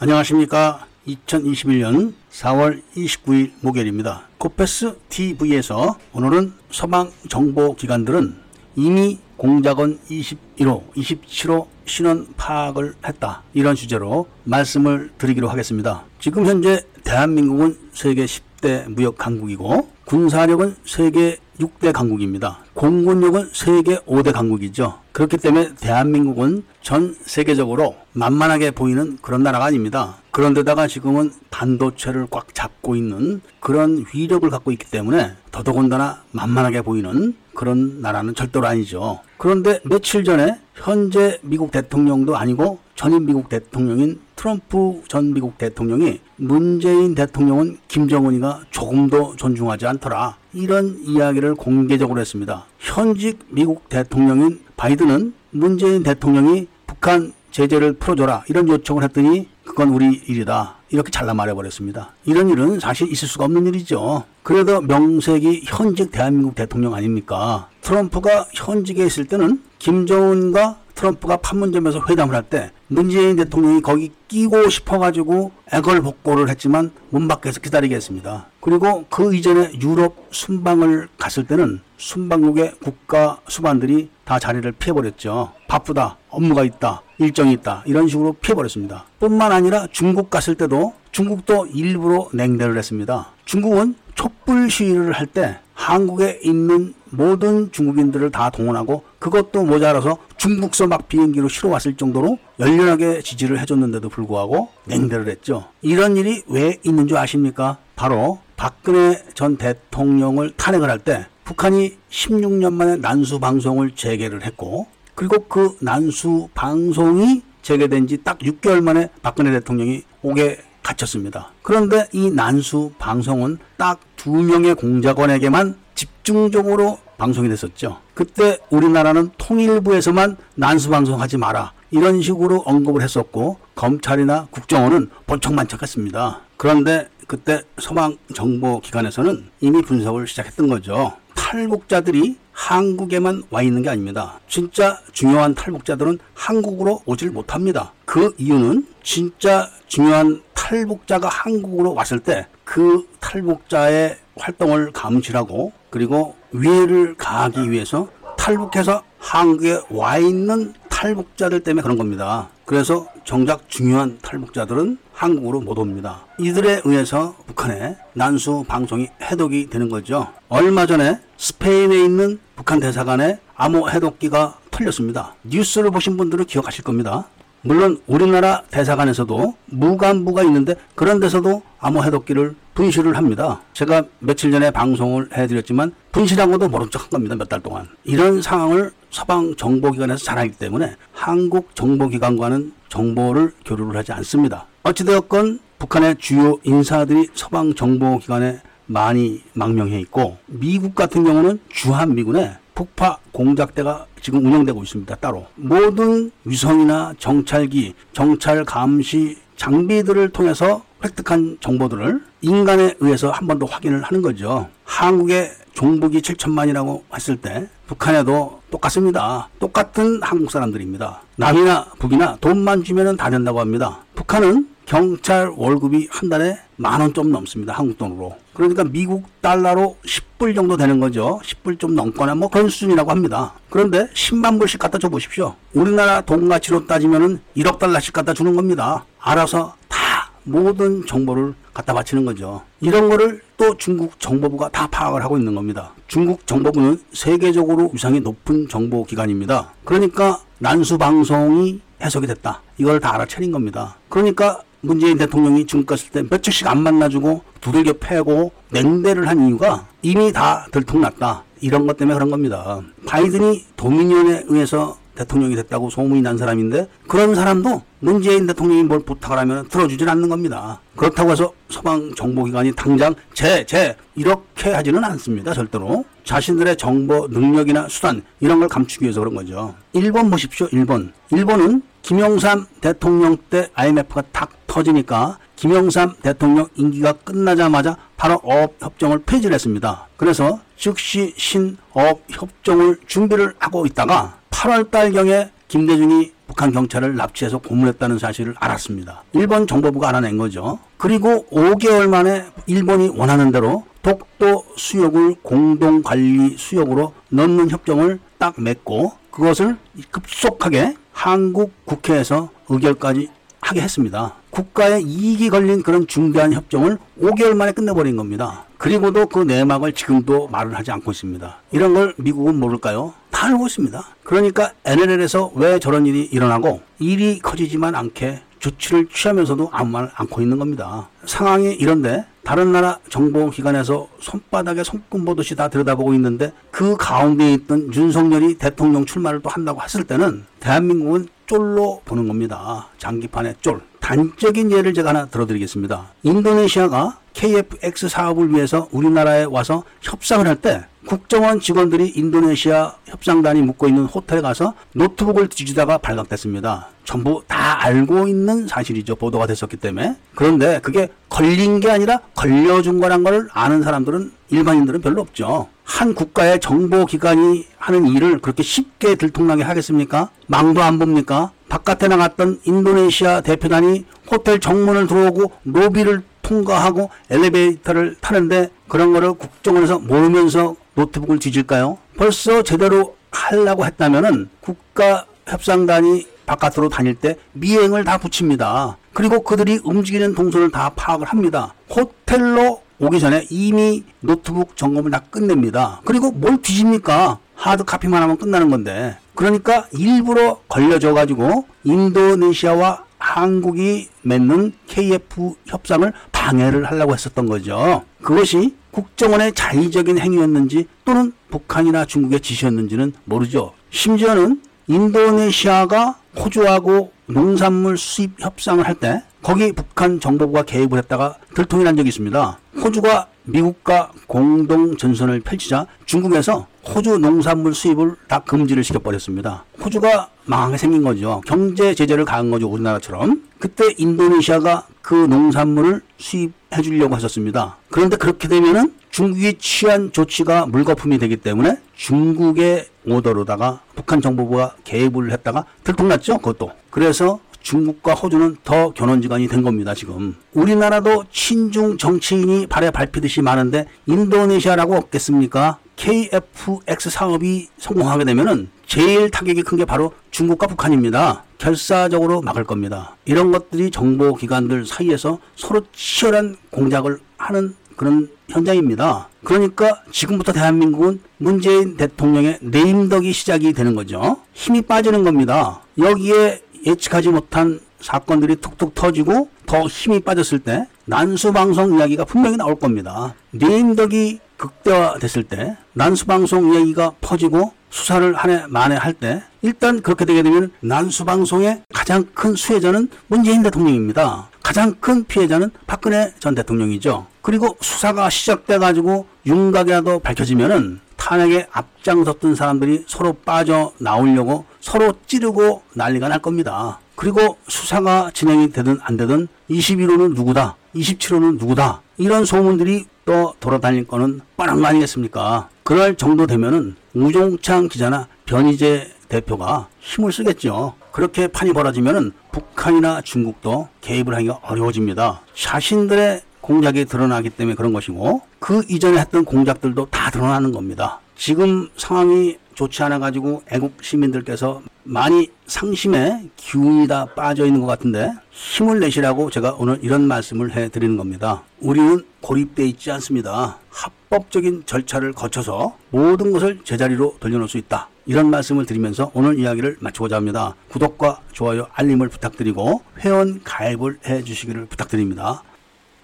안녕하십니까. 2021년 4월 29일 목요일입니다. 코페스 TV에서 오늘은 서방 정보 기관들은 이미 공작원 21호, 27호 신원 파악을 했다. 이런 주제로 말씀을 드리기로 하겠습니다. 지금 현재 대한민국은 세계 10대 무역 강국이고 군사력은 세계 6대 강국입니다. 공군력은 세계 5대 강국이죠. 그렇기 때문에 대한민국은 전 세계적으로 만만하게 보이는 그런 나라가 아닙니다. 그런데다가 지금은 반도체를 꽉 잡고 있는 그런 위력을 갖고 있기 때문에 더더군다나 만만하게 보이는 그런 나라는 절대로 아니죠. 그런데 며칠 전에 현재 미국 대통령도 아니고 전임 미국 대통령인 트럼프 전 미국 대통령이 문재인 대통령은 김정은이가 조금도 존중하지 않더라. 이런 이야기를 공개적으로 했습니다. 현직 미국 대통령인 바이든은 문재인 대통령이 북한 제재를 풀어줘라 이런 요청을 했더니 그건 우리 일이다 이렇게 잘라 말해버렸습니다. 이런 일은 사실 있을 수가 없는 일이죠. 그래도 명색이 현직 대한민국 대통령 아닙니까? 트럼프가 현직에 있을 때는 김정은과 트럼프가 판문점에서 회담을 할 때 문재인 대통령이 거기 끼고 싶어가지고 애걸복고를 했지만 문 밖에서 기다리게 했습니다. 그리고 그 이전에 유럽 순방을 갔을 때는 순방국의 국가 수반들이 다 자리를 피해버렸죠. 바쁘다, 업무가 있다, 일정이 있다 이런 식으로 피해버렸습니다. 뿐만 아니라 중국 갔을 때도 중국도 일부러 냉대를 했습니다. 중국은 촛불 시위를 할 때 한국에 있는 모든 중국인들을 다 동원하고 그것도 모자라서 중국서 막 비행기로 실어 왔을 정도로 열렬하게 지지를 해줬는데도 불구하고 냉대를 했죠. 이런 일이 왜 있는 줄 아십니까? 바로 박근혜 전 대통령을 탄핵을 할 때 북한이 16년 만에 난수 방송을 재개를 했고 그리고 그 난수 방송이 재개된 지 딱 6개월 만에 박근혜 대통령이 옥에 갇혔습니다. 그런데 이 난수 방송은 딱 두 명의 공작원에게만 집중적으로 방송이 됐었죠. 그때 우리나라는 통일부에서만 난수 방송하지 마라. 이런 식으로 언급을 했었고 검찰이나 국정원은 본청만척했습니다. 그런데 그때 서방 정보 기관에서는 이미 분석을 시작했던 거죠. 탈북자들이 한국에만 와 있는 게 아닙니다. 진짜 중요한 탈북자들은 한국으로 오질 못합니다. 그 이유는 진짜 중요한 탈북자가 한국으로 왔을 때 그 탈북자의 활동을 감시하고 그리고 위해를 가하기 위해서 탈북해서 한국에 와 있는 탈북자들 때문에 그런 겁니다. 그래서 정작 중요한 탈북자들은 한국으로 못 옵니다. 이들에 의해서 북한의 난수 방송이 해독이 되는 거죠. 얼마 전에 스페인에 있는 북한 대사관에 암호 해독기가 털렸습니다. 뉴스를 보신 분들은 기억하실 겁니다. 물론 우리나라 대사관에서도 무간부가 있는데 그런 데서도 암호 해독기를 분실을 합니다. 제가 며칠 전에 방송을 해드렸지만 분실하고도 모른 척한 겁니다. 몇 달 동안. 이런 상황을 서방 정보기관에서 잘 알기 때문에 한국 정보기관과는 정보를 교류를 하지 않습니다. 어찌되었건 북한의 주요 인사들이 서방 정보기관에 많이 망명해 있고 미국 같은 경우는 주한미군에 북파 공작대가 지금 운영되고 있습니다. 따로 모든 위성이나 정찰기, 정찰 감시 장비들을 통해서 획득한 정보들을 인간에 의해서 한 번 더 확인을 하는 거죠. 한국의 종북이 7천만이라고 했을 때 북한에도 똑같습니다. 똑같은 한국 사람들입니다. 남이나 북이나 돈만 주면 다 된다고 합니다. 북한은 경찰 월급이 한 달에 만 원 좀 넘습니다. 한국 돈으로. 그러니까 미국 달러로 10불 정도 되는 거죠. 10불 좀 넘거나 뭐 그런 수준이라고 합니다. 그런데 10만 불씩 갖다 줘 보십시오. 우리나라 돈 가치로 따지면은 1억 달러씩 갖다 주는 겁니다. 알아서 다 모든 정보를 갖다 바치는 거죠. 이런 거를 또 중국 정보부가 다 파악을 하고 있는 겁니다. 중국 정보부는 세계적으로 위상이 높은 정보 기관입니다. 그러니까 난수 방송이 해석이 됐다. 이걸 다 알아차린 겁니다. 그러니까 문재인 대통령이 갔을 때 며칠씩 안 만나주고 두들겨 패고 냉대를 한 이유가 이미 다 들통났다. 이런 것 때문에 그런 겁니다. 바이든이 도미니언에 의해서 대통령이 됐다고 소문이 난 사람인데 그런 사람도 문재인 대통령이 뭘 부탁을 하면 들어주질 않는 겁니다. 그렇다고 해서 서방 정보기관이 당장 제, 제 이렇게 하지는 않습니다. 절대로. 자신들의 정보 능력이나 수단 이런 걸 감추기 위해서 그런 거죠. 일본 보십시오. 일본. 일본은 김영삼 대통령 때 IMF가 탁 터지니까 김영삼 대통령 임기가 끝나자마자 바로 어업협정을 폐지를 했습니다. 그래서 즉시 신어업협정을 준비를 하고 있다가 8월 달경에 김대중이 북한 경찰을 납치해서 고문했다는 사실을 알았습니다. 일본 정보부가 알아낸 거죠. 그리고 5개월 만에 일본이 원하는 대로 독도 수역을 공동 관리 수역으로 넣는 협정을 딱 맺고 그것을 급속하게 한국 국회에서 의결까지 하게 했습니다. 국가의 이익이 걸린 그런 중대한 협정을 5개월 만에 끝내버린 겁니다. 그리고도 그 내막을 지금도 말을 하지 않고 있습니다. 이런 걸 미국은 모를까요? 다 알고 있습니다. 그러니까 NLL에서 왜 저런 일이 일어나고 일이 커지지만 않게 조치를 취하면서도 아무 말 않고 있는 겁니다. 상황이 이런데 다른 나라 정보기관에서 손바닥에 손금 보듯이 다 들여다보고 있는데 그 가운데 있던 윤석열이 대통령 출마를 또 한다고 했을 때는 대한민국은 쫄로 보는 겁니다. 장기판의 쫄. 단적인 예를 제가 하나 들어드리겠습니다. 인도네시아가 KFX 사업을 위해서 우리나라에 와서 협상을 할 때 국정원 직원들이 인도네시아 협상단이 묵고 있는 호텔에 가서 노트북을 뒤지다가 발각됐습니다. 전부 다 알고 있는 사실이죠. 보도가 됐었기 때문에. 그런데 그게 걸린 게 아니라 걸려준 거란 걸 아는 사람들은 일반인들은 별로 없죠. 한 국가의 정보기관이 하는 일을 그렇게 쉽게 들통나게 하겠습니까? 망도 안 봅니까? 바깥에 나갔던 인도네시아 대표단이 호텔 정문을 들어오고 로비를 통과하고 엘리베이터를 타는데 그런 거를 국정원에서 모르면서 노트북을 뒤질까요? 벌써 제대로 하려고 했다면은 국가 협상단이 바깥으로 다닐 때 미행을 다 붙입니다. 그리고 그들이 움직이는 동선을 다 파악을 합니다. 호텔로 오기 전에 이미 노트북 점검을 다 끝냅니다. 그리고 뭘 뒤집니까? hard copy만 하면 끝나는 건데. 그러니까 일부러 걸려져 가지고 인도네시아와 한국이 맺는 KF 협상을 방해를 하려고 했었던 거죠. 그것이 국정원의 자의적인 행위였는지 또는 북한이나 중국의 지시였는지는 모르죠. 심지어는 인도네시아가 호주하고 농산물 수입 협상을 할 때 거기 북한 정보부가 개입을 했다가 들통이 난 적이 있습니다. 호주가 미국과 공동 전선을 펼치자 중국에서 호주 농산물 수입을 다 금지를 시켜버렸습니다. 호주가 망하게 생긴 거죠. 경제 제재를 가한 거죠. 우리나라처럼. 그때 인도네시아가 그 농산물을 수입해 주려고 하셨습니다. 그런데 그렇게 되면은 중국이 취한 조치가 물거품이 되기 때문에 중국의 오더로다가 북한 정보부가 개입을 했다가 들통났죠. 그것도. 그래서 중국과 호주는 더 견원지간이 된 겁니다, 지금. 우리나라도 친중 정치인이 발에 밟히듯이 많은데 인도네시아라고 없겠습니까? KFX 사업이 성공하게 되면은 제일 타격이 큰 게 바로 중국과 북한입니다. 결사적으로 막을 겁니다. 이런 것들이 정보기관들 사이에서 서로 치열한 공작을 하는 그런 현장입니다. 그러니까 지금부터 대한민국은 문재인 대통령의 내임덕이 시작이 되는 거죠. 힘이 빠지는 겁니다. 여기에 예측하지 못한 사건들이 툭툭 터지고 더 힘이 빠졌을 때 난수방송 이야기가 분명히 나올 겁니다. 네임덕이 극대화됐을 때 난수방송 이야기가 퍼지고 수사를 한 해 만에 할 때 일단 그렇게 되게 되면 난수방송의 가장 큰 수혜자는 문재인 대통령입니다. 가장 큰 피해자는 박근혜 전 대통령이죠. 그리고 수사가 시작돼 가지고 윤곽이라도 밝혀지면은 탄핵에 앞장섰던 사람들이 서로 빠져 나오려고 서로 찌르고 난리가 날 겁니다. 그리고 수사가 진행이 되든 안 되든 21호는 누구다, 27호는 누구다 이런 소문들이 또 돌아다닐 거는 뻔한 거 아니겠습니까? 그럴 정도 되면은 우종창 기자나 변희재 대표가 힘을 쓰겠죠. 그렇게 판이 벌어지면은 북한이나 중국도 개입을 하기가 어려워집니다. 자신들의 공작이 드러나기 때문에 그런 것이고 그 이전에 했던 공작들도 다 드러나는 겁니다. 지금 상황이 좋지 않아 가지고 애국 시민들께서 많이 상심에 기운이 다 빠져 있는 것 같은데 힘을 내시라고 제가 오늘 이런 말씀을 해 드리는 겁니다. 우리는 고립돼 있지 않습니다. 합법적인 절차를 거쳐서 모든 것을 제자리로 돌려놓을 수 있다. 이런 말씀을 드리면서 오늘 이야기를 마치고자 합니다. 구독과 좋아요, 알림을 부탁드리고 회원 가입을 해 주시기를 부탁드립니다.